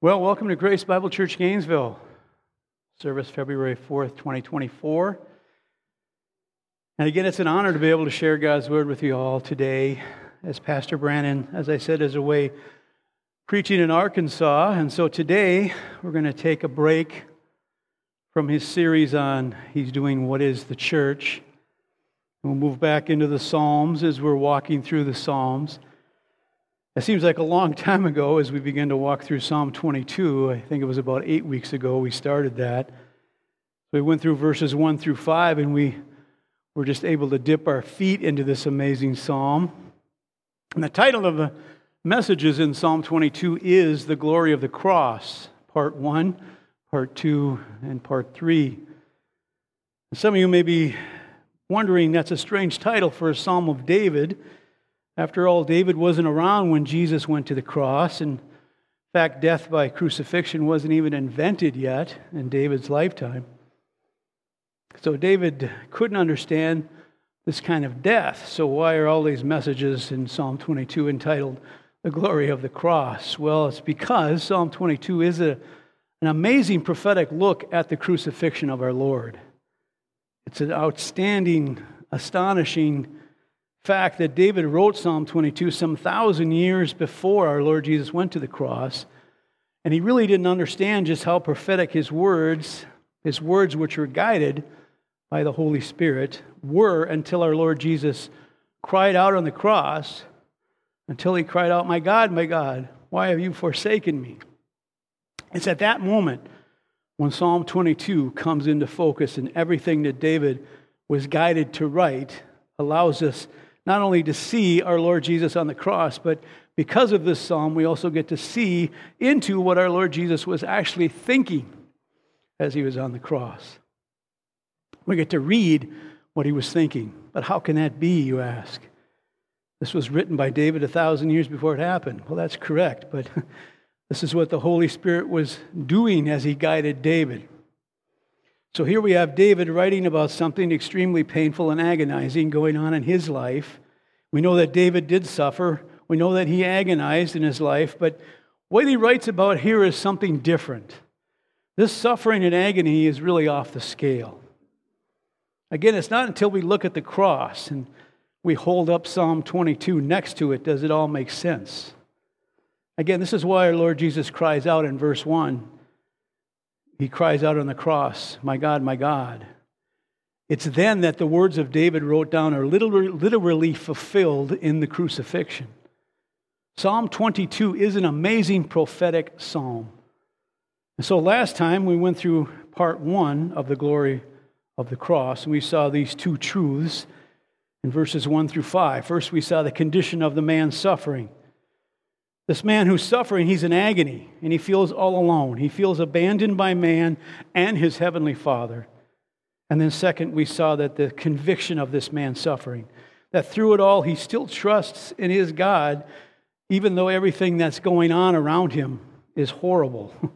Well, welcome to Grace Bible Church Gainesville. Service February 4th, 2024. And again, it's an honor to be able to share God's Word with you all today. As Pastor Brandon, as I said, is away preaching in Arkansas. And so today, we're going to take a break from his series on he's doing What is the Church. We'll move back into the Psalms as we're walking through the Psalms. It seems like a long time ago as we begin to walk through Psalm 22. I think it was about eight weeks ago we started that. We went through verses 1 through 5 and we were just able to dip our feet into this amazing psalm. And the title of the messages in Psalm 22 is The Glory of the Cross, Part 1, Part 2, and Part 3. Some of you may be wondering that's a strange title for a psalm of David. After all, David wasn't around when Jesus went to the cross. In fact, death by crucifixion wasn't even invented yet in David's lifetime. So David couldn't understand this kind of death. So, why are all these messages in Psalm 22 entitled The Glory of the Cross? Well, it's because Psalm 22 is a, an amazing prophetic look at the crucifixion of our Lord. It's an outstanding, astonishing fact that David wrote Psalm 22 some thousand years before our Lord Jesus went to the cross. And he really didn't understand just how prophetic his words, his words which were guided by the Holy Spirit, were until our Lord Jesus cried out on the cross, until he cried out, My God, my God, why have you forsaken me? It's at that moment when Psalm 22 comes into focus and everything that David was guided to write allows us not only to see our Lord Jesus on the cross, but because of this psalm, we also get to see into what our Lord Jesus was actually thinking as he was on the cross. We get to read what he was thinking. But how can that be, you ask? This was written by David a thousand years before it happened. Well, that's correct, but this is what the Holy Spirit was doing as he guided David. So here we have David writing about something extremely painful and agonizing going on in his life. We know that David did suffer. We know that he agonized in his life, but what he writes about here is something different. This suffering and agony is really off the scale. Again, it's not until we look at the cross and we hold up Psalm 22 next to it does it all make sense. Again, this is why our Lord Jesus cries out in verse 1 he cries out on the cross, My God, my God. It's then that the words of David wrote down are literally fulfilled in the crucifixion. Psalm 22 is an amazing prophetic psalm. And so last time we went through part one of the glory of the cross, and we saw these two truths in verses 1 through 5. First, we saw the condition of the man suffering. This man who's suffering, he's in agony and he feels all alone. He feels abandoned by man and his heavenly Father. And then, second, we saw that the conviction of this man suffering, that through it all, he still trusts in his God, even though everything that's going on around him is horrible.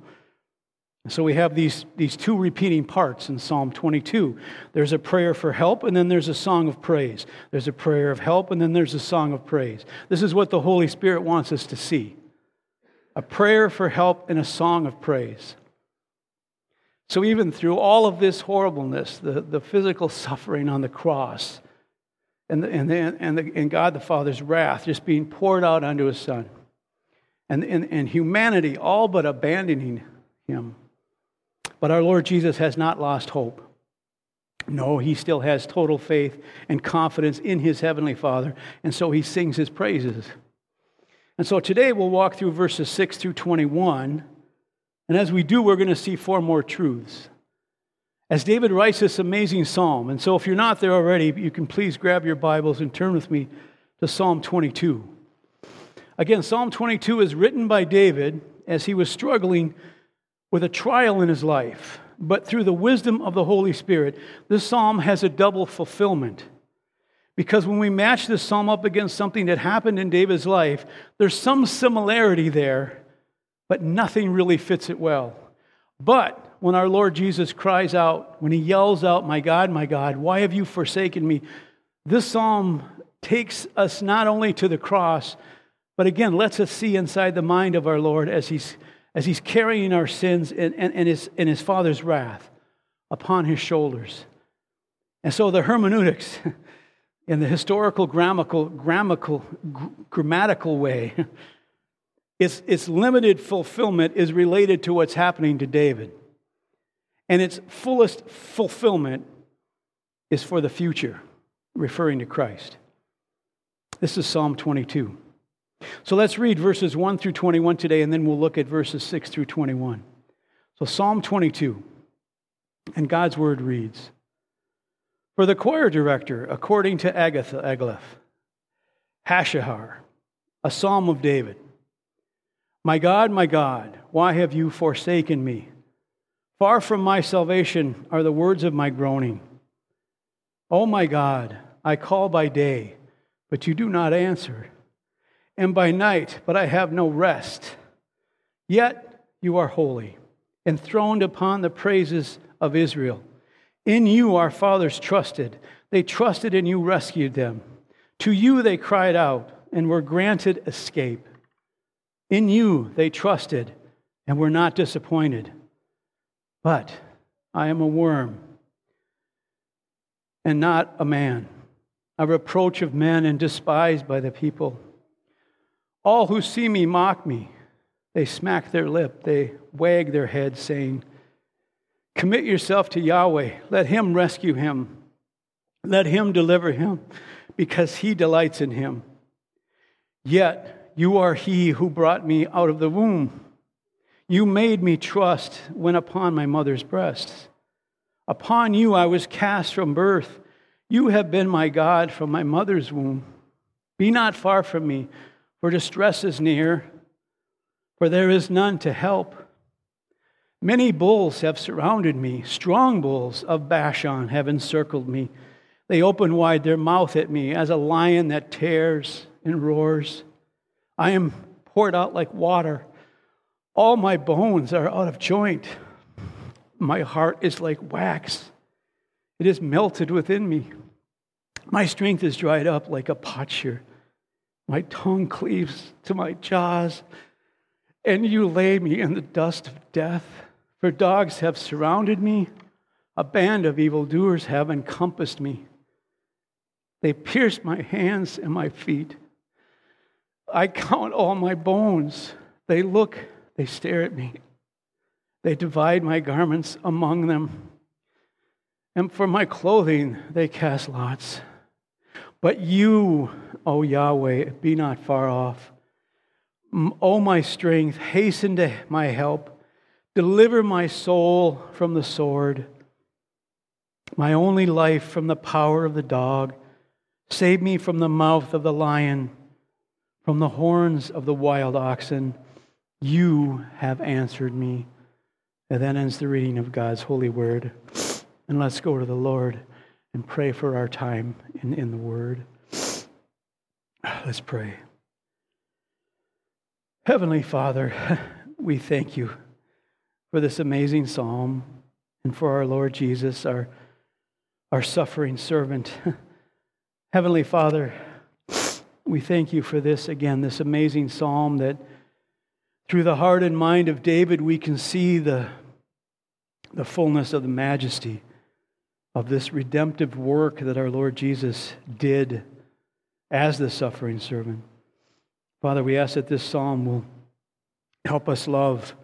So we have these, these two repeating parts in Psalm 22. There's a prayer for help, and then there's a song of praise. There's a prayer of help, and then there's a song of praise. This is what the Holy Spirit wants us to see a prayer for help and a song of praise. So, even through all of this horribleness, the, the physical suffering on the cross, and, the, and, the, and, the, and God the Father's wrath just being poured out onto his Son, and, and, and humanity all but abandoning him but our Lord Jesus has not lost hope. No, he still has total faith and confidence in his heavenly Father, and so he sings his praises. And so today we'll walk through verses 6 through 21, and as we do, we're going to see four more truths. As David writes this amazing psalm, and so if you're not there already, you can please grab your Bibles and turn with me to Psalm 22. Again, Psalm 22 is written by David as he was struggling with a trial in his life, but through the wisdom of the Holy Spirit, this psalm has a double fulfillment. Because when we match this psalm up against something that happened in David's life, there's some similarity there, but nothing really fits it well. But when our Lord Jesus cries out, when he yells out, My God, my God, why have you forsaken me? This psalm takes us not only to the cross, but again lets us see inside the mind of our Lord as he's as he's carrying our sins and, and, and, his, and his Father's wrath upon his shoulders. And so the hermeneutics, in the historical, grammatical, grammatical, grammatical way, its, its limited fulfillment is related to what's happening to David. And its fullest fulfillment is for the future, referring to Christ. This is Psalm 22. So let's read verses 1 through 21 today, and then we'll look at verses 6 through 21. So, Psalm 22, and God's word reads For the choir director, according to Agatha Egleph, Hashahar, a psalm of David. My God, my God, why have you forsaken me? Far from my salvation are the words of my groaning. O oh my God, I call by day, but you do not answer and by night, but I have no rest. Yet you are holy, enthroned upon the praises of Israel. In you our fathers trusted. They trusted and you rescued them. To you they cried out and were granted escape. In you they trusted and were not disappointed. But I am a worm and not a man, a reproach of men and despised by the people. All who see me mock me. They smack their lip, they wag their head, saying, Commit yourself to Yahweh. Let him rescue him. Let him deliver him, because he delights in him. Yet you are he who brought me out of the womb. You made me trust when upon my mother's breasts. Upon you I was cast from birth. You have been my God from my mother's womb. Be not far from me for distress is near, for there is none to help. Many bulls have surrounded me, strong bulls of Bashan have encircled me. They open wide their mouth at me as a lion that tears and roars. I am poured out like water. All my bones are out of joint. My heart is like wax, it is melted within me. My strength is dried up like a potsherd. My tongue cleaves to my jaws, and you lay me in the dust of death. For dogs have surrounded me, a band of evildoers have encompassed me. They pierce my hands and my feet. I count all my bones. They look, they stare at me. They divide my garments among them. And for my clothing, they cast lots. But you, O Yahweh, be not far off. O my strength, hasten to my help. Deliver my soul from the sword, my only life from the power of the dog. Save me from the mouth of the lion, from the horns of the wild oxen. You have answered me. And then ends the reading of God's holy word. And let's go to the Lord and pray for our time in, in the Word. Let's pray. Heavenly Father, we thank you for this amazing psalm and for our Lord Jesus, our, our suffering servant. Heavenly Father, we thank you for this again, this amazing psalm that through the heart and mind of David we can see the, the fullness of the majesty of this redemptive work that our Lord Jesus did as the suffering servant. Father, we ask that this psalm will help us love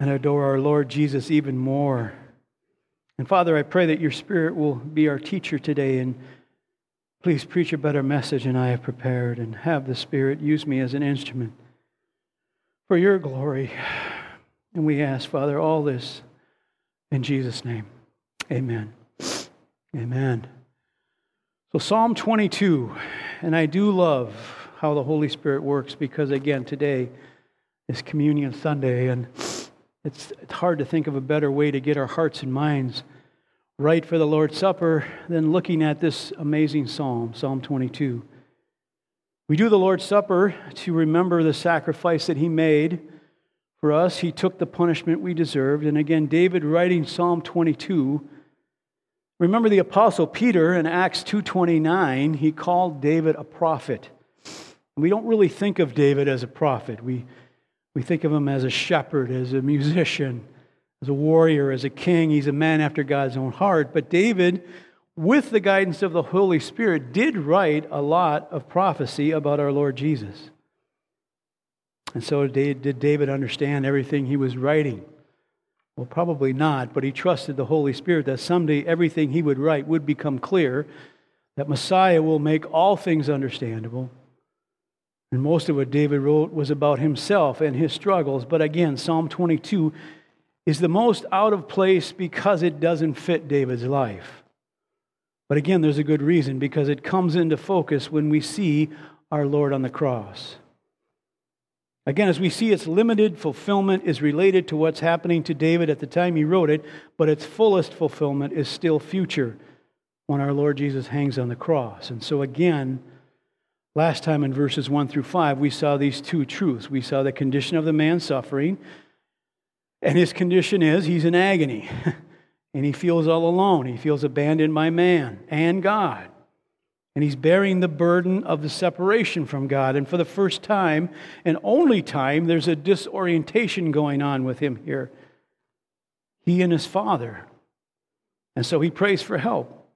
and adore our Lord Jesus even more. And Father, I pray that your Spirit will be our teacher today and please preach a better message than I have prepared and have the Spirit use me as an instrument for your glory. And we ask, Father, all this in Jesus' name. Amen. Amen. So, Psalm 22, and I do love how the Holy Spirit works because, again, today is Communion Sunday, and it's, it's hard to think of a better way to get our hearts and minds right for the Lord's Supper than looking at this amazing psalm, Psalm 22. We do the Lord's Supper to remember the sacrifice that He made for us. He took the punishment we deserved. And again, David writing Psalm 22 Remember the apostle Peter in Acts 2:29, he called David a prophet. We don't really think of David as a prophet. We, We think of him as a shepherd, as a musician, as a warrior, as a king. He's a man after God's own heart. But David, with the guidance of the Holy Spirit, did write a lot of prophecy about our Lord Jesus. And so, did David understand everything he was writing? Well, probably not, but he trusted the Holy Spirit that someday everything he would write would become clear, that Messiah will make all things understandable. And most of what David wrote was about himself and his struggles. But again, Psalm 22 is the most out of place because it doesn't fit David's life. But again, there's a good reason because it comes into focus when we see our Lord on the cross. Again, as we see, its limited fulfillment is related to what's happening to David at the time he wrote it, but its fullest fulfillment is still future when our Lord Jesus hangs on the cross. And so, again, last time in verses 1 through 5, we saw these two truths. We saw the condition of the man suffering, and his condition is he's in agony, and he feels all alone. He feels abandoned by man and God. And he's bearing the burden of the separation from God. And for the first time and only time, there's a disorientation going on with him here. He and his father. And so he prays for help.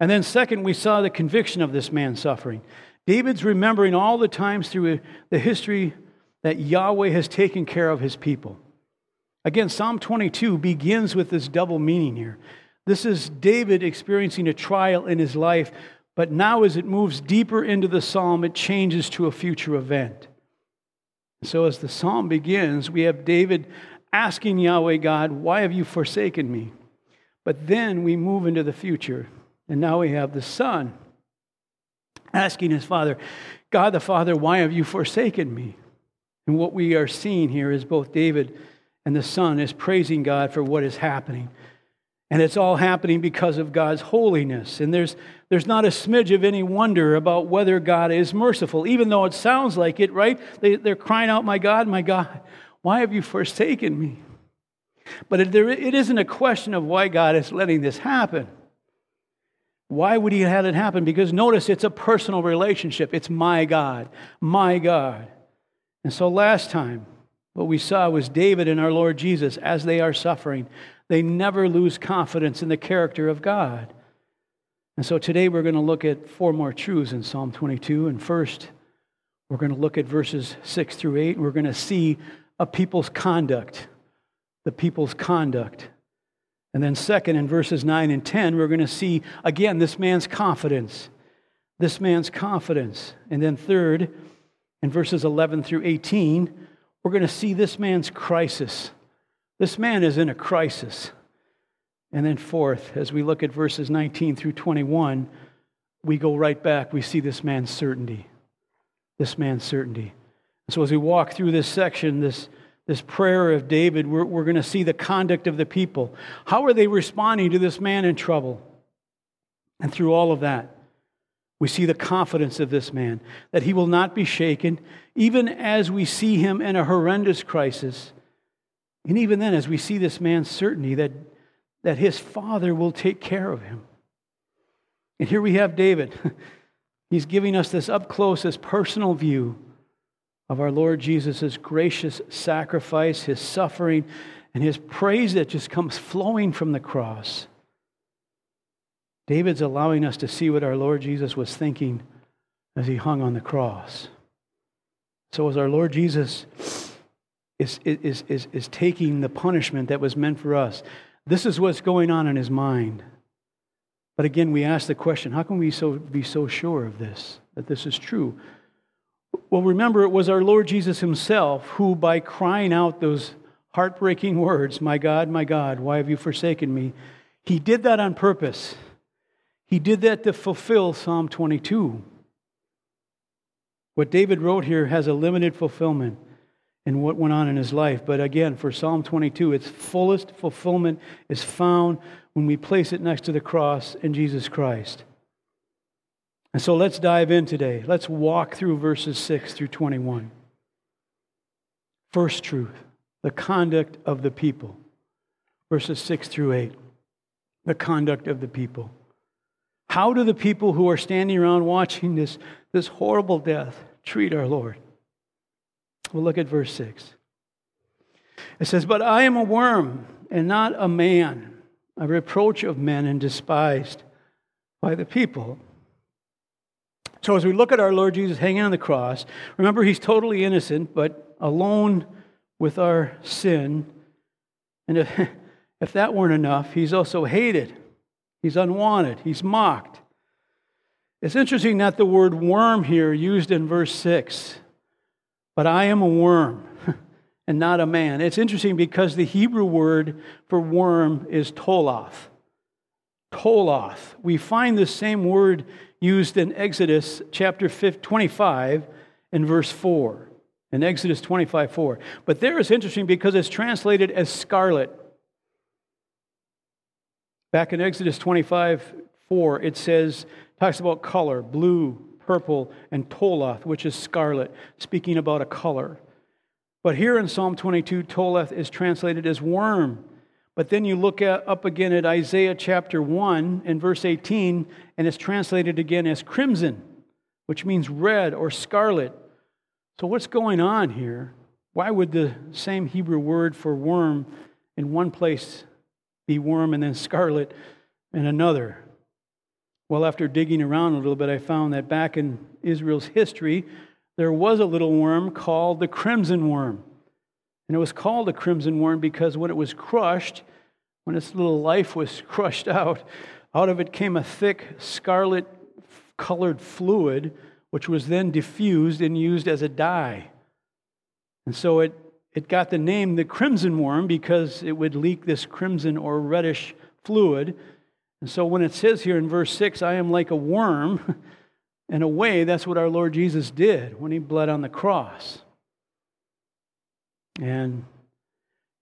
And then, second, we saw the conviction of this man suffering. David's remembering all the times through the history that Yahweh has taken care of his people. Again, Psalm 22 begins with this double meaning here. This is David experiencing a trial in his life but now, as it moves deeper into the psalm, it changes to a future event. So, as the psalm begins, we have David asking Yahweh God, Why have you forsaken me? But then we move into the future, and now we have the son asking his father, God the Father, why have you forsaken me? And what we are seeing here is both David and the son is praising God for what is happening. And it's all happening because of God's holiness. And there's, there's not a smidge of any wonder about whether God is merciful, even though it sounds like it, right? They, they're crying out, My God, my God, why have you forsaken me? But it, there, it isn't a question of why God is letting this happen. Why would He have it happen? Because notice it's a personal relationship. It's my God, my God. And so last time, what we saw was David and our Lord Jesus as they are suffering. They never lose confidence in the character of God. And so today we're going to look at four more truths in Psalm 22. And first, we're going to look at verses 6 through 8, and we're going to see a people's conduct. The people's conduct. And then, second, in verses 9 and 10, we're going to see again this man's confidence. This man's confidence. And then, third, in verses 11 through 18, we're going to see this man's crisis. This man is in a crisis. And then, fourth, as we look at verses 19 through 21, we go right back. We see this man's certainty. This man's certainty. So, as we walk through this section, this, this prayer of David, we're, we're going to see the conduct of the people. How are they responding to this man in trouble? And through all of that, we see the confidence of this man that he will not be shaken, even as we see him in a horrendous crisis. And even then, as we see this man's certainty that, that his father will take care of him. And here we have David. He's giving us this up close, this personal view of our Lord Jesus' gracious sacrifice, his suffering, and his praise that just comes flowing from the cross. David's allowing us to see what our Lord Jesus was thinking as he hung on the cross. So, as our Lord Jesus is, is, is, is taking the punishment that was meant for us. This is what's going on in his mind. But again, we ask the question how can we so, be so sure of this, that this is true? Well, remember, it was our Lord Jesus himself who, by crying out those heartbreaking words, My God, my God, why have you forsaken me? He did that on purpose. He did that to fulfill Psalm 22. What David wrote here has a limited fulfillment and what went on in his life. But again, for Psalm 22, its fullest fulfillment is found when we place it next to the cross in Jesus Christ. And so let's dive in today. Let's walk through verses 6 through 21. First truth the conduct of the people. Verses 6 through 8. The conduct of the people. How do the people who are standing around watching this, this horrible death treat our Lord? We'll look at verse 6. It says, But I am a worm and not a man, a reproach of men and despised by the people. So, as we look at our Lord Jesus hanging on the cross, remember he's totally innocent, but alone with our sin. And if, if that weren't enough, he's also hated, he's unwanted, he's mocked. It's interesting that the word worm here used in verse 6, but I am a worm and not a man. It's interesting because the Hebrew word for worm is toloth. Toloth. We find the same word used in Exodus chapter 25 and verse 4. In Exodus 25 4. But there it's interesting because it's translated as scarlet. Back in Exodus 25 4, it says, talks about color, blue, purple, and toloth, which is scarlet, speaking about a color. But here in Psalm 22, toloth is translated as worm. But then you look at, up again at Isaiah chapter 1 and verse 18, and it's translated again as crimson, which means red or scarlet. So, what's going on here? Why would the same Hebrew word for worm in one place be worm and then scarlet in another? Well, after digging around a little bit, I found that back in Israel's history, there was a little worm called the crimson worm. And it was called a crimson worm because when it was crushed, when its little life was crushed out, out of it came a thick scarlet colored fluid, which was then diffused and used as a dye. And so it, it got the name the crimson worm because it would leak this crimson or reddish fluid. And so when it says here in verse 6, I am like a worm, in a way, that's what our Lord Jesus did when he bled on the cross. And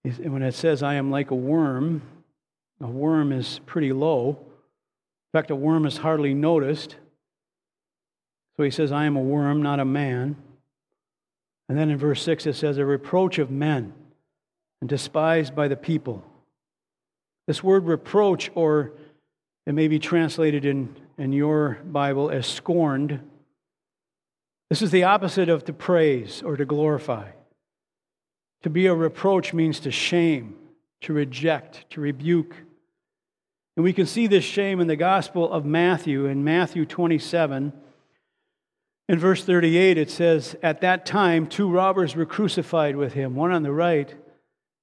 when it says, I am like a worm, a worm is pretty low. In fact, a worm is hardly noticed. So he says, I am a worm, not a man. And then in verse 6, it says, a reproach of men and despised by the people. This word reproach, or it may be translated in, in your Bible as scorned, this is the opposite of to praise or to glorify. To be a reproach means to shame, to reject, to rebuke. And we can see this shame in the Gospel of Matthew. In Matthew 27, in verse 38, it says, At that time, two robbers were crucified with him, one on the right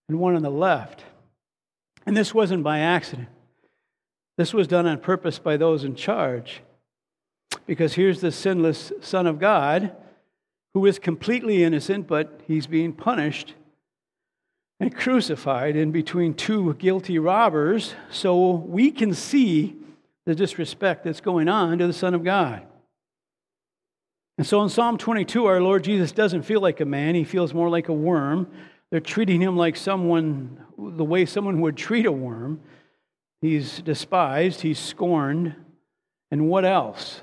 and one on the left. And this wasn't by accident. This was done on purpose by those in charge. Because here's the sinless Son of God who is completely innocent, but he's being punished and crucified in between two guilty robbers so we can see the disrespect that's going on to the Son of God. And so in Psalm 22, our Lord Jesus doesn't feel like a man, he feels more like a worm. They're treating him like someone, the way someone would treat a worm. He's despised, he's scorned. And what else?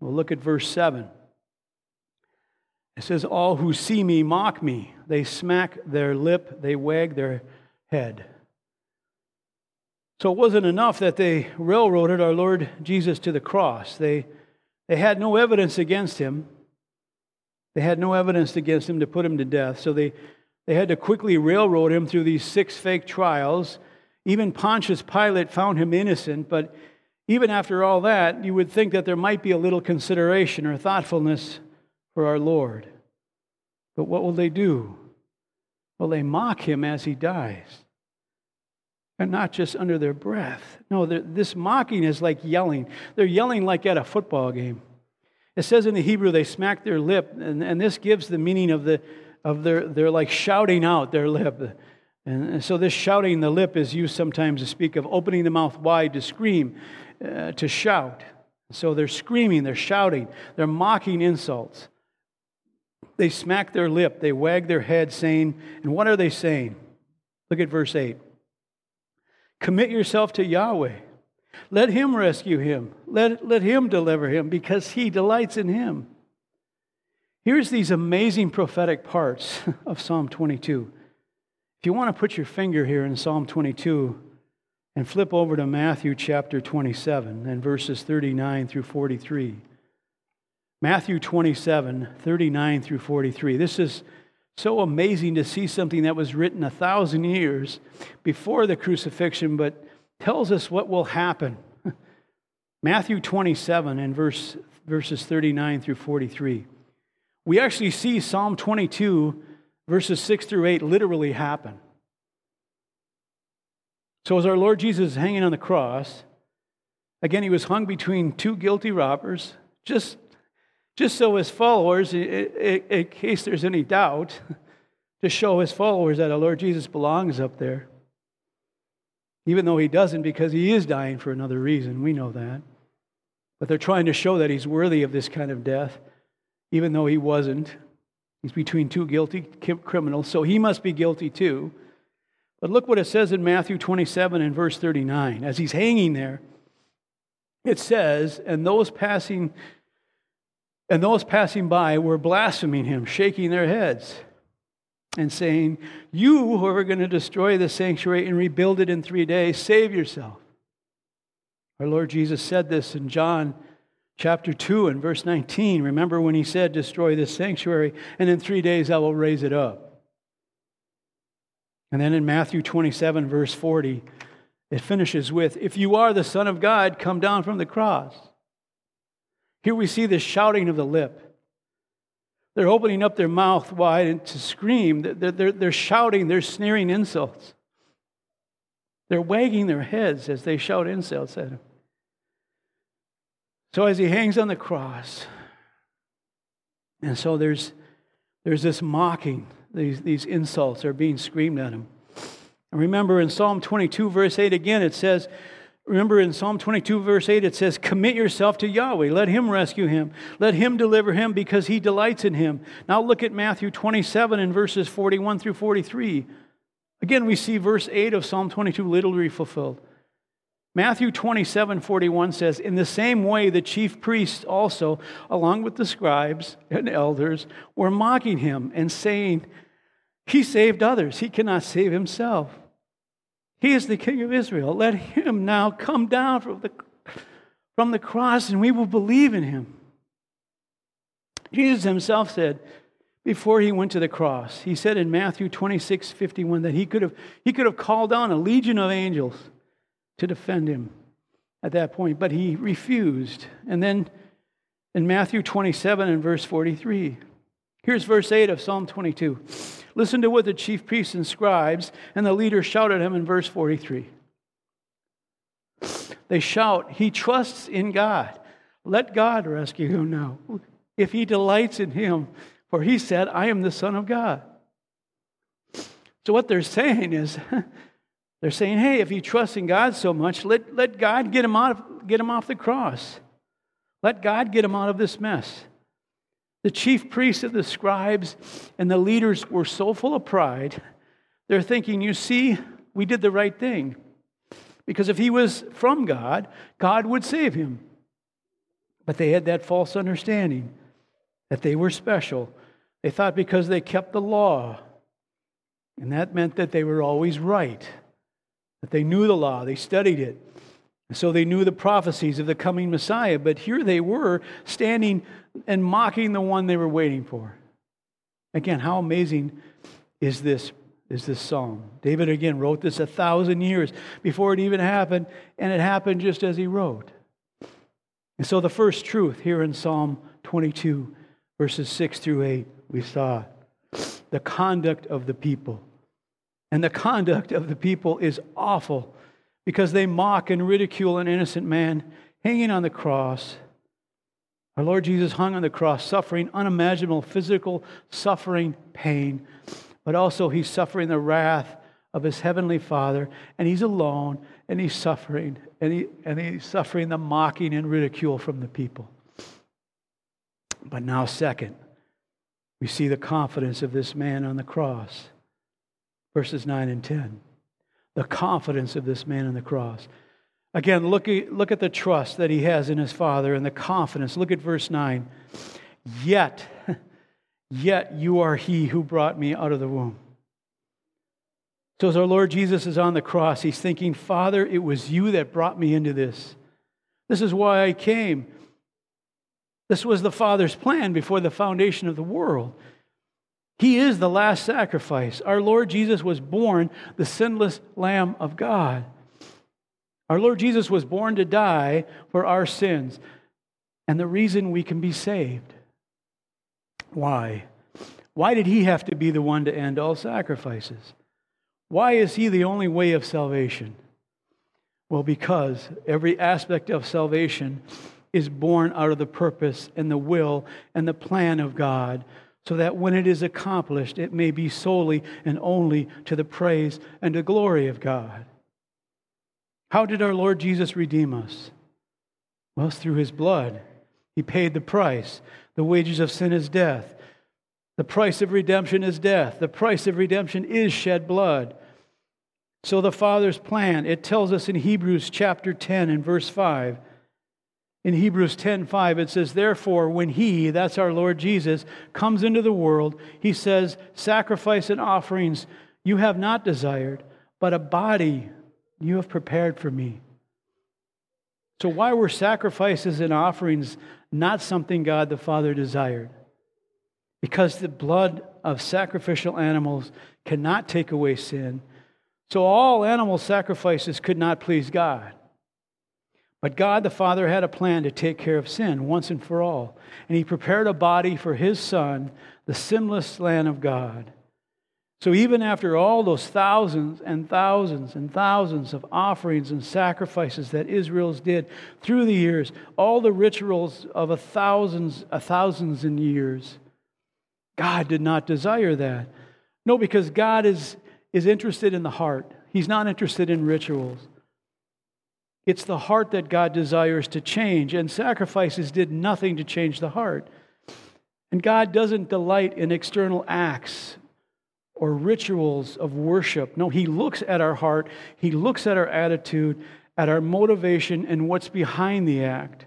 Well, look at verse 7. It says, All who see me mock me. They smack their lip, they wag their head. So it wasn't enough that they railroaded our Lord Jesus to the cross. They, they had no evidence against him. They had no evidence against him to put him to death. So they, they had to quickly railroad him through these six fake trials. Even Pontius Pilate found him innocent, but even after all that, you would think that there might be a little consideration or thoughtfulness for our Lord. But what will they do? Well, they mock him as he dies. And not just under their breath. No, this mocking is like yelling. They're yelling like at a football game. It says in the Hebrew, they smack their lip, and, and this gives the meaning of, the, of their, they're like shouting out their lip. And, so this shouting the lip is used sometimes to speak of opening the mouth wide to scream, uh, to shout. So they're screaming, they're shouting, they're mocking insults. They smack their lip, they wag their head, saying, and what are they saying? Look at verse 8. Commit yourself to Yahweh. Let him rescue him. Let, let him deliver him because he delights in him. Here's these amazing prophetic parts of Psalm 22. If you want to put your finger here in Psalm 22 and flip over to Matthew chapter 27 and verses 39 through 43. Matthew 27, 39 through 43. This is so amazing to see something that was written a thousand years before the crucifixion, but tells us what will happen. Matthew 27 and verse, verses 39 through 43. We actually see Psalm 22, verses 6 through 8, literally happen. So, as our Lord Jesus is hanging on the cross, again, he was hung between two guilty robbers, just just so his followers, in case there's any doubt, to show his followers that our Lord Jesus belongs up there. Even though he doesn't, because he is dying for another reason. We know that. But they're trying to show that he's worthy of this kind of death, even though he wasn't. He's between two guilty criminals, so he must be guilty too. But look what it says in Matthew 27 and verse 39. As he's hanging there, it says, And those passing and those passing by were blaspheming him, shaking their heads, and saying, You who are going to destroy the sanctuary and rebuild it in three days, save yourself. Our Lord Jesus said this in John chapter 2 and verse 19. Remember when he said, Destroy this sanctuary, and in three days I will raise it up. And then in Matthew 27, verse 40, it finishes with, If you are the Son of God, come down from the cross. Here we see the shouting of the lip. They're opening up their mouth wide to scream. They're, they're, they're shouting, they're sneering insults. They're wagging their heads as they shout insults at him. So as he hangs on the cross, and so there's, there's this mocking, these, these insults are being screamed at him. And remember in Psalm 22, verse 8 again, it says, Remember in Psalm 22, verse 8, it says, Commit yourself to Yahweh. Let him rescue him. Let him deliver him because he delights in him. Now look at Matthew 27 and verses 41 through 43. Again, we see verse 8 of Psalm 22 literally fulfilled. Matthew 27, 41 says, In the same way, the chief priests also, along with the scribes and elders, were mocking him and saying, He saved others, he cannot save himself. He is the King of Israel. Let him now come down from the, from the cross and we will believe in him. Jesus himself said before he went to the cross, he said in Matthew 26 51 that he could have, he could have called down a legion of angels to defend him at that point, but he refused. And then in Matthew 27 and verse 43, here's verse 8 of Psalm 22. Listen to what the chief priests and scribes and the leaders shout at him in verse 43. They shout, He trusts in God. Let God rescue him now, if he delights in him. For he said, I am the Son of God. So, what they're saying is, they're saying, hey, if you trust in God so much, let, let God get him, out of, get him off the cross. Let God get him out of this mess. The chief priests and the scribes and the leaders were so full of pride, they're thinking, you see, we did the right thing. Because if he was from God, God would save him. But they had that false understanding that they were special. They thought because they kept the law, and that meant that they were always right, they knew the law, they studied it. And so they knew the prophecies of the coming Messiah. But here they were standing and mocking the one they were waiting for. Again, how amazing is this, is this psalm? David again wrote this a thousand years before it even happened, and it happened just as he wrote. And so the first truth here in Psalm 22, verses 6 through 8, we saw the conduct of the people. And the conduct of the people is awful because they mock and ridicule an innocent man hanging on the cross our Lord Jesus hung on the cross, suffering unimaginable physical suffering, pain, but also he's suffering the wrath of his heavenly Father, and he's alone, and he's suffering, and, he, and he's suffering the mocking and ridicule from the people. But now, second, we see the confidence of this man on the cross. Verses 9 and 10. The confidence of this man on the cross. Again, look look at the trust that he has in his Father and the confidence. Look at verse 9. Yet, yet you are he who brought me out of the womb. So, as our Lord Jesus is on the cross, he's thinking, Father, it was you that brought me into this. This is why I came. This was the Father's plan before the foundation of the world. He is the last sacrifice. Our Lord Jesus was born the sinless Lamb of God. Our Lord Jesus was born to die for our sins and the reason we can be saved. Why? Why did he have to be the one to end all sacrifices? Why is he the only way of salvation? Well, because every aspect of salvation is born out of the purpose and the will and the plan of God, so that when it is accomplished, it may be solely and only to the praise and the glory of God. How did our Lord Jesus redeem us? Well, it's through his blood. He paid the price. The wages of sin is death. The price of redemption is death. The price of redemption is shed blood. So the Father's plan, it tells us in Hebrews chapter 10 and verse 5. In Hebrews 10:5 it says therefore when he that's our Lord Jesus comes into the world he says sacrifice and offerings you have not desired but a body you have prepared for me. So why were sacrifices and offerings not something God the Father desired? Because the blood of sacrificial animals cannot take away sin so all animal sacrifices could not please God. But God the Father had a plan to take care of sin once and for all. And He prepared a body for His Son, the sinless Lamb of God. So even after all those thousands and thousands and thousands of offerings and sacrifices that Israel's did through the years, all the rituals of a thousands, a thousands and years, God did not desire that. No, because God is is interested in the heart. He's not interested in rituals. It's the heart that God desires to change, and sacrifices did nothing to change the heart. And God doesn't delight in external acts or rituals of worship. No, He looks at our heart, He looks at our attitude, at our motivation, and what's behind the act.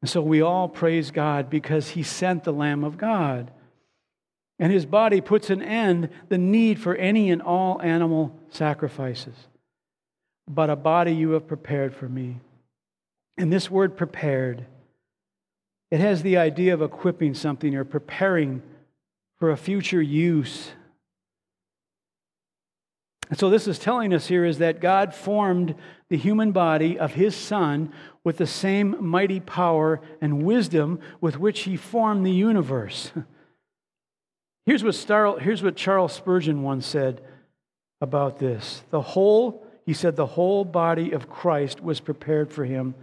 And so we all praise God because He sent the Lamb of God. And his body puts an end the need for any and all animal sacrifices. But a body you have prepared for me. And this word prepared, it has the idea of equipping something or preparing for a future use. And so, this is telling us here is that God formed the human body of his Son with the same mighty power and wisdom with which he formed the universe. Here's what, Star, here's what Charles Spurgeon once said about this. The whole, he said, the whole body of Christ was prepared for him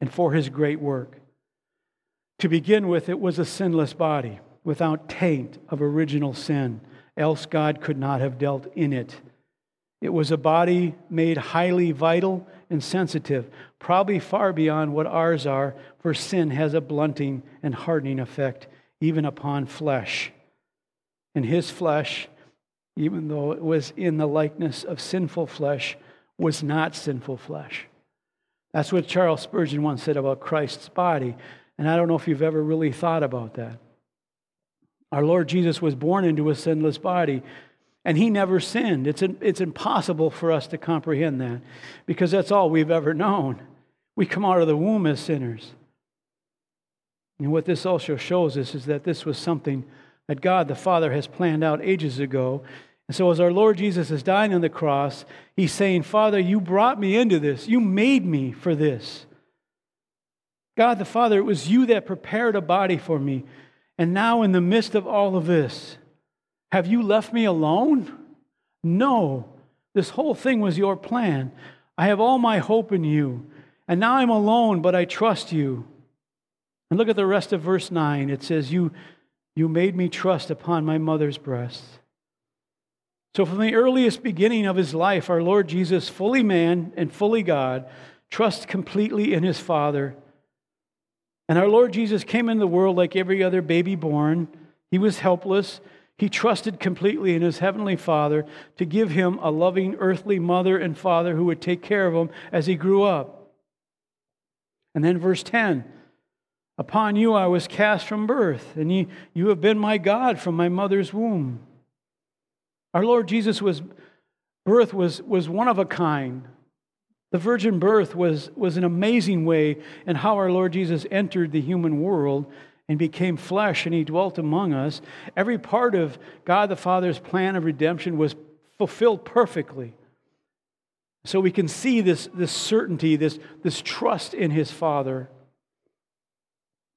and for his great work. To begin with, it was a sinless body without taint of original sin, else God could not have dealt in it. It was a body made highly vital and sensitive, probably far beyond what ours are, for sin has a blunting and hardening effect even upon flesh and his flesh, even though it was in the likeness of sinful flesh, was not sinful flesh. That's what Charles Spurgeon once said about Christ's body. And I don't know if you've ever really thought about that. Our Lord Jesus was born into a sinless body, and he never sinned. It's, it's impossible for us to comprehend that because that's all we've ever known. We come out of the womb as sinners. And what this also shows us is that this was something that God the Father has planned out ages ago. And so, as our Lord Jesus is dying on the cross, he's saying, Father, you brought me into this. You made me for this. God the Father, it was you that prepared a body for me. And now, in the midst of all of this, have you left me alone? No. This whole thing was your plan. I have all my hope in you. And now I'm alone, but I trust you. And look at the rest of verse 9. It says, You you made me trust upon my mother's breast. So, from the earliest beginning of his life, our Lord Jesus, fully man and fully God, trusts completely in his Father. And our Lord Jesus came into the world like every other baby born. He was helpless. He trusted completely in his heavenly Father to give him a loving earthly mother and father who would take care of him as he grew up. And then, verse 10 Upon you I was cast from birth, and you, you have been my God from my mother's womb. Our Lord Jesus was birth was, was one of a kind. The virgin birth was, was an amazing way in how our Lord Jesus entered the human world and became flesh and he dwelt among us, every part of God the Father's plan of redemption was fulfilled perfectly. So we can see this, this certainty, this, this trust in his Father.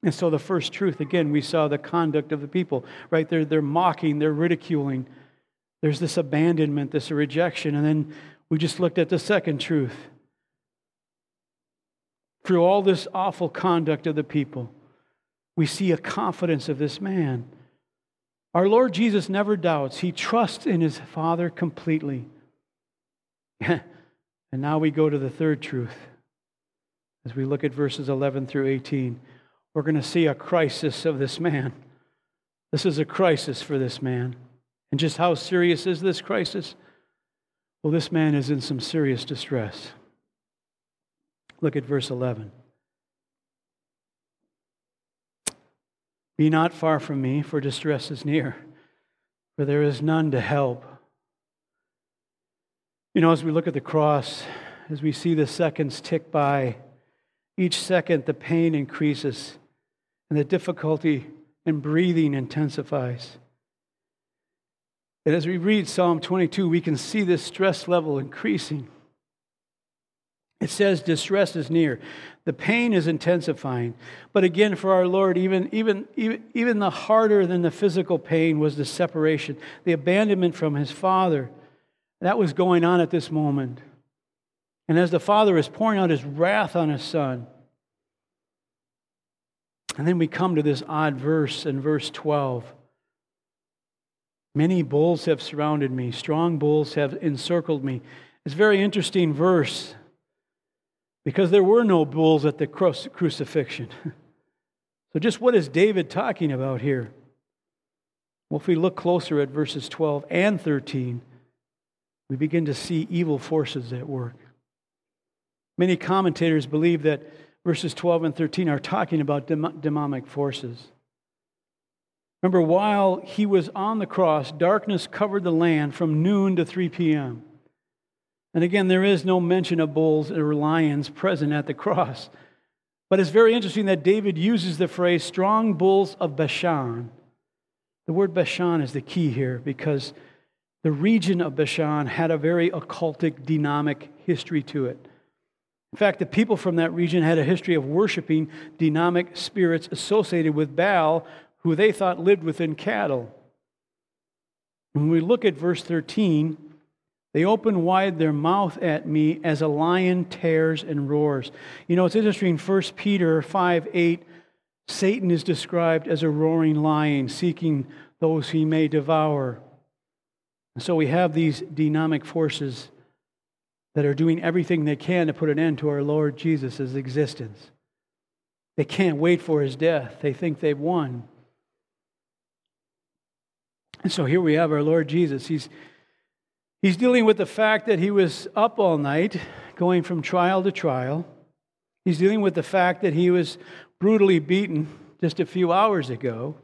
And so the first truth, again, we saw the conduct of the people, right? They're, they're mocking, they're ridiculing. There's this abandonment, this rejection. And then we just looked at the second truth. Through all this awful conduct of the people, we see a confidence of this man. Our Lord Jesus never doubts, he trusts in his Father completely. and now we go to the third truth. As we look at verses 11 through 18, we're going to see a crisis of this man. This is a crisis for this man. And just how serious is this crisis? Well, this man is in some serious distress. Look at verse 11. Be not far from me, for distress is near, for there is none to help. You know, as we look at the cross, as we see the seconds tick by, each second the pain increases and the difficulty in breathing intensifies. And as we read Psalm 22, we can see this stress level increasing. It says distress is near. The pain is intensifying. But again, for our Lord, even, even, even, the harder than the physical pain was the separation, the abandonment from his Father. That was going on at this moment. And as the Father is pouring out his wrath on his Son, and then we come to this odd verse in verse 12. Many bulls have surrounded me, strong bulls have encircled me. It's a very interesting verse because there were no bulls at the crucifixion. so, just what is David talking about here? Well, if we look closer at verses 12 and 13, we begin to see evil forces at work. Many commentators believe that verses 12 and 13 are talking about demonic forces. Remember, while he was on the cross, darkness covered the land from noon to 3 p.m. And again, there is no mention of bulls or lions present at the cross. But it's very interesting that David uses the phrase strong bulls of Bashan. The word Bashan is the key here because the region of Bashan had a very occultic, demonic history to it. In fact, the people from that region had a history of worshiping demonic spirits associated with Baal, who they thought lived within cattle. When we look at verse 13, they open wide their mouth at me as a lion tears and roars. You know, it's interesting, 1 Peter 5 8, Satan is described as a roaring lion seeking those he may devour. And so we have these demonic forces that are doing everything they can to put an end to our Lord Jesus' existence. They can't wait for his death, they think they've won. And so here we have our Lord Jesus. He's, he's dealing with the fact that he was up all night, going from trial to trial. He's dealing with the fact that he was brutally beaten just a few hours ago.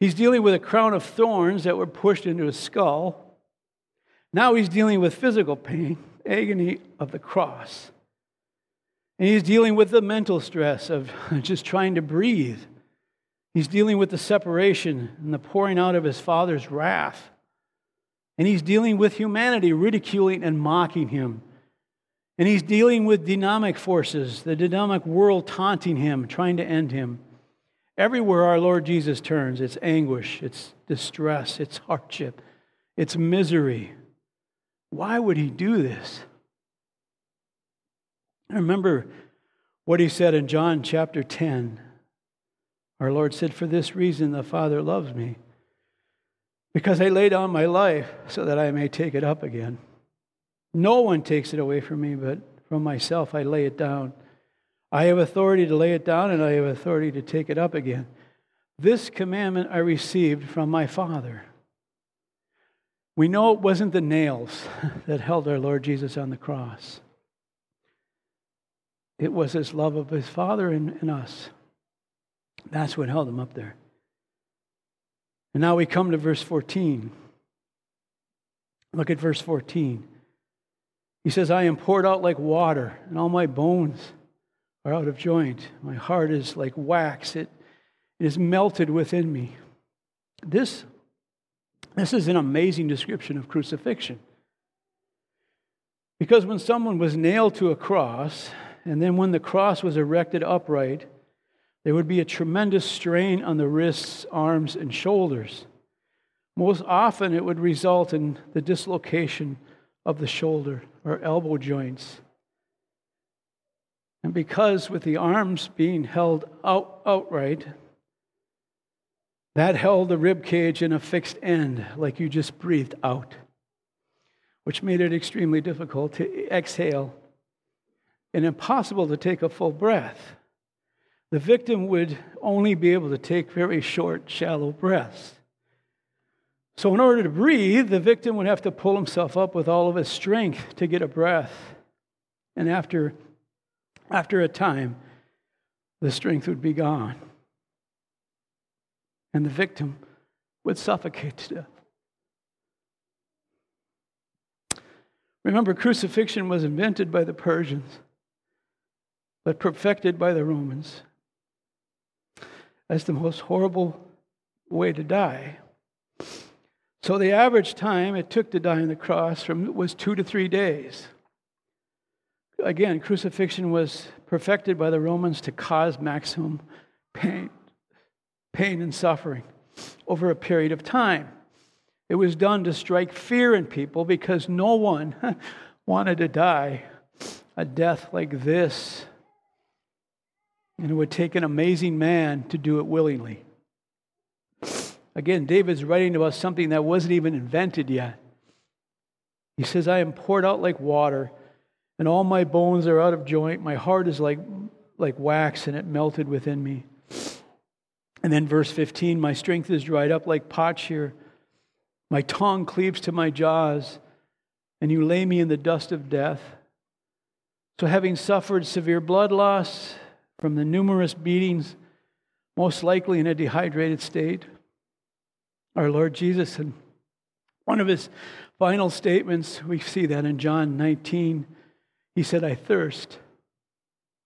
He's dealing with a crown of thorns that were pushed into his skull. Now he's dealing with physical pain agony of the cross. And he's dealing with the mental stress of just trying to breathe. He's dealing with the separation and the pouring out of his father's wrath. And he's dealing with humanity ridiculing and mocking him. And he's dealing with dynamic forces, the dynamic world taunting him, trying to end him. Everywhere our Lord Jesus turns, it's anguish, it's distress, it's hardship, it's misery. Why would he do this? I remember what he said in John chapter 10. Our Lord said, For this reason the Father loves me, because I lay down my life so that I may take it up again. No one takes it away from me, but from myself I lay it down. I have authority to lay it down, and I have authority to take it up again. This commandment I received from my Father. We know it wasn't the nails that held our Lord Jesus on the cross. It was his love of his Father and, and us. That's what held him up there. And now we come to verse 14. Look at verse 14. He says, I am poured out like water, and all my bones are out of joint. My heart is like wax. It, It is melted within me. This, this is an amazing description of crucifixion. Because when someone was nailed to a cross, and then when the cross was erected upright, there would be a tremendous strain on the wrists, arms, and shoulders. Most often, it would result in the dislocation of the shoulder or elbow joints. And because with the arms being held out, outright, that held the rib cage in a fixed end, like you just breathed out, which made it extremely difficult to exhale and impossible to take a full breath. The victim would only be able to take very short, shallow breaths. So, in order to breathe, the victim would have to pull himself up with all of his strength to get a breath. And after, after a time, the strength would be gone. And the victim would suffocate to death. Remember, crucifixion was invented by the Persians, but perfected by the Romans as the most horrible way to die. So the average time it took to die on the cross from, was two to three days. Again, crucifixion was perfected by the Romans to cause maximum pain, pain and suffering over a period of time. It was done to strike fear in people because no one wanted to die a death like this. And it would take an amazing man to do it willingly. Again, David's writing about something that wasn't even invented yet. He says, I am poured out like water, and all my bones are out of joint. My heart is like, like wax, and it melted within me. And then verse 15 My strength is dried up like potsherd. My tongue cleaves to my jaws, and you lay me in the dust of death. So, having suffered severe blood loss from the numerous beatings, most likely in a dehydrated state, our Lord Jesus. in one of his final statements, we see that in John 19. He said, I thirst.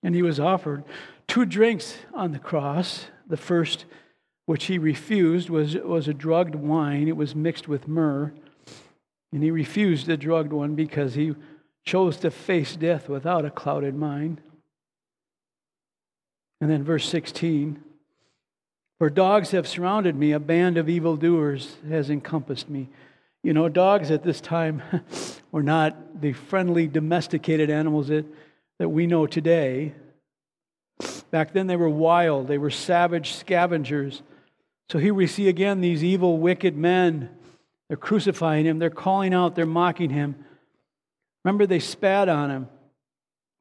And he was offered two drinks on the cross. The first, which he refused, was, was a drugged wine. It was mixed with myrrh. And he refused the drugged one because he chose to face death without a clouded mind. And then verse 16 for dogs have surrounded me, a band of evildoers has encompassed me. You know, dogs at this time were not the friendly, domesticated animals that, that we know today. Back then, they were wild, they were savage scavengers. So here we see again these evil, wicked men. They're crucifying him, they're calling out, they're mocking him. Remember, they spat on him,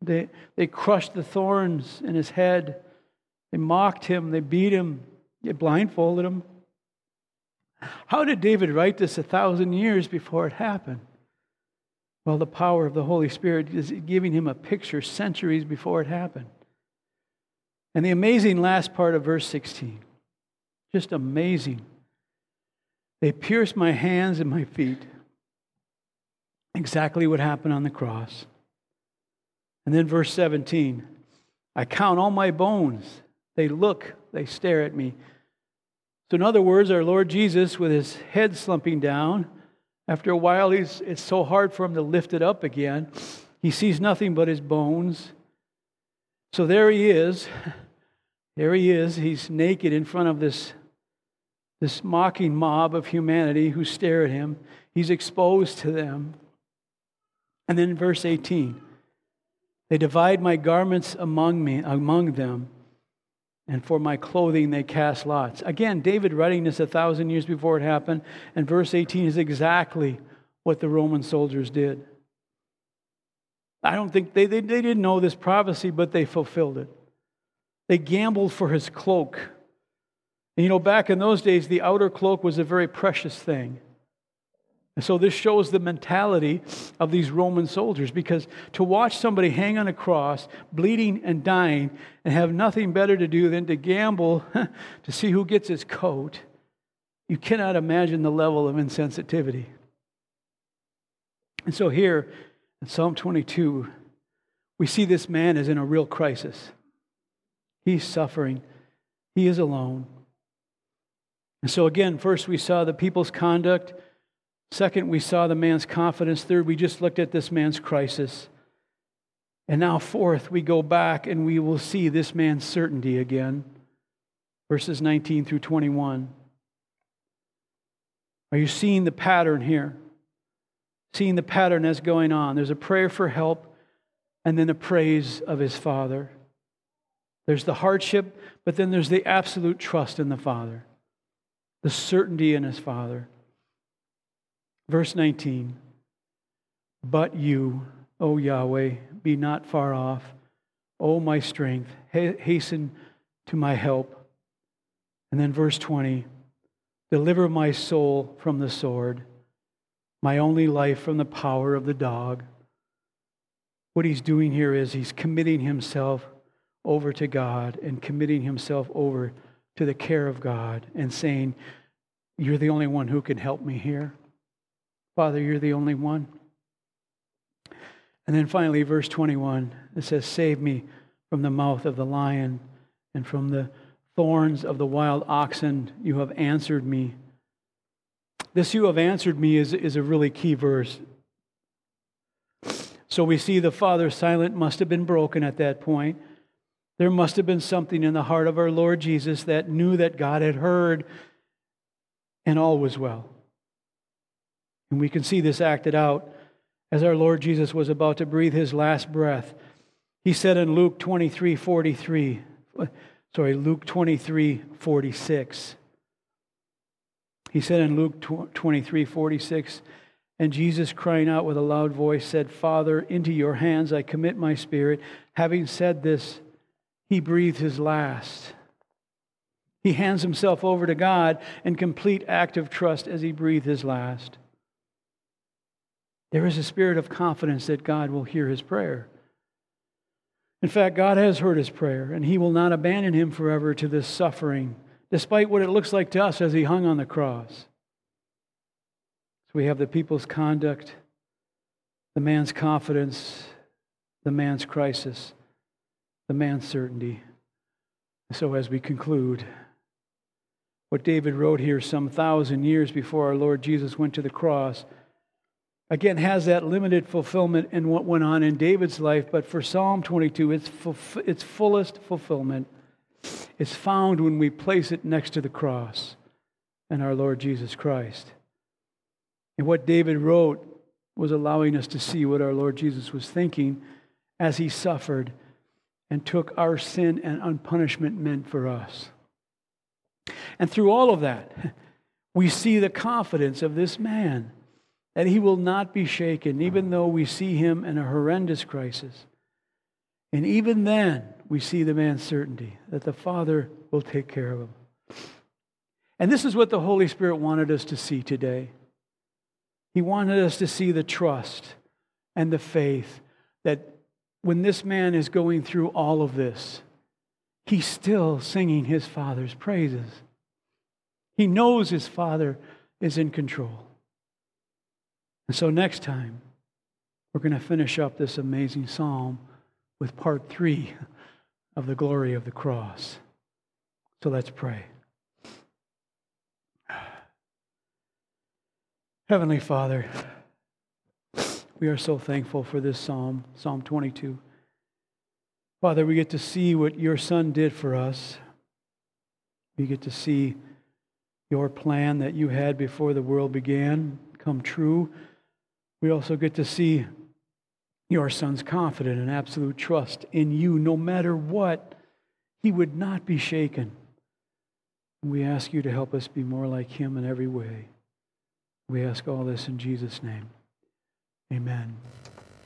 they, they crushed the thorns in his head, they mocked him, they beat him, they blindfolded him. How did David write this a thousand years before it happened? Well, the power of the Holy Spirit is giving him a picture centuries before it happened. And the amazing last part of verse 16, just amazing. They pierced my hands and my feet. Exactly what happened on the cross. And then verse 17 I count all my bones. They look, they stare at me. So, in other words, our Lord Jesus, with his head slumping down, after a while, he's, it's so hard for him to lift it up again. He sees nothing but his bones. So there he is. There he is. He's naked in front of this, this mocking mob of humanity who stare at him. He's exposed to them. And then verse 18 they divide my garments among me among them and for my clothing they cast lots. Again, David writing this a thousand years before it happened, and verse 18 is exactly what the Roman soldiers did. I don't think they, they, they didn't know this prophecy, but they fulfilled it. They gambled for his cloak. And you know, back in those days, the outer cloak was a very precious thing. And so this shows the mentality of these Roman soldiers because to watch somebody hang on a cross, bleeding and dying, and have nothing better to do than to gamble to see who gets his coat, you cannot imagine the level of insensitivity. And so here in Psalm 22, we see this man is in a real crisis. He's suffering, he is alone, And so, again, first we saw the people's conduct. Second, we saw the man's confidence. Third, we just looked at this man's crisis. And now, fourth, we go back and we will see this man's certainty again. Verses 19 through 21. Are you seeing the pattern here? Seeing the pattern that's going on. There's a prayer for help and then a praise of his father. There's the hardship, but then there's the absolute trust in the father, the certainty in his father. Verse 19 But you, O Yahweh, be not far off. O my strength, hasten to my help. And then verse 20 Deliver my soul from the sword, my only life from the power of the dog. What he's doing here is he's committing himself over to God and committing himself over to the care of God and saying, You're the only one who can help me here. Father, you're the only one. And then finally, verse 21, it says, Save me from the mouth of the lion and from the thorns of the wild oxen. You have answered me. This you have answered me is, is a really key verse. So we see the Father silent must have been broken at that point. There must have been something in the heart of our Lord Jesus that knew that God had heard and all was well. And we can see this acted out as our Lord Jesus was about to breathe his last breath. He said in Luke 23 43, sorry, Luke 23 46. He said in Luke 23 46, and Jesus, crying out with a loud voice, said, Father, into your hands I commit my spirit. Having said this, he breathed his last. He hands himself over to God in complete act of trust as he breathed his last. There is a spirit of confidence that God will hear his prayer. In fact, God has heard his prayer, and he will not abandon him forever to this suffering, despite what it looks like to us as he hung on the cross. So we have the people's conduct, the man's confidence, the man's crisis the man's certainty. So, as we conclude, what David wrote here some thousand years before our Lord Jesus went to the cross, again, has that limited fulfillment in what went on in David's life, but for Psalm 22, its, its fullest fulfillment is found when we place it next to the cross and our Lord Jesus Christ. And what David wrote was allowing us to see what our Lord Jesus was thinking as he suffered and took our sin and unpunishment meant for us. And through all of that, we see the confidence of this man that he will not be shaken, even though we see him in a horrendous crisis. And even then, we see the man's certainty that the Father will take care of him. And this is what the Holy Spirit wanted us to see today. He wanted us to see the trust and the faith that when this man is going through all of this, he's still singing his father's praises. He knows his father is in control. And so next time, we're going to finish up this amazing psalm with part three of the glory of the cross. So let's pray. Heavenly Father, we are so thankful for this psalm, Psalm 22. Father, we get to see what your Son did for us. We get to see your plan that you had before the world began come true. We also get to see your Son's confident and absolute trust in you. No matter what, he would not be shaken. We ask you to help us be more like him in every way. We ask all this in Jesus' name. Amen.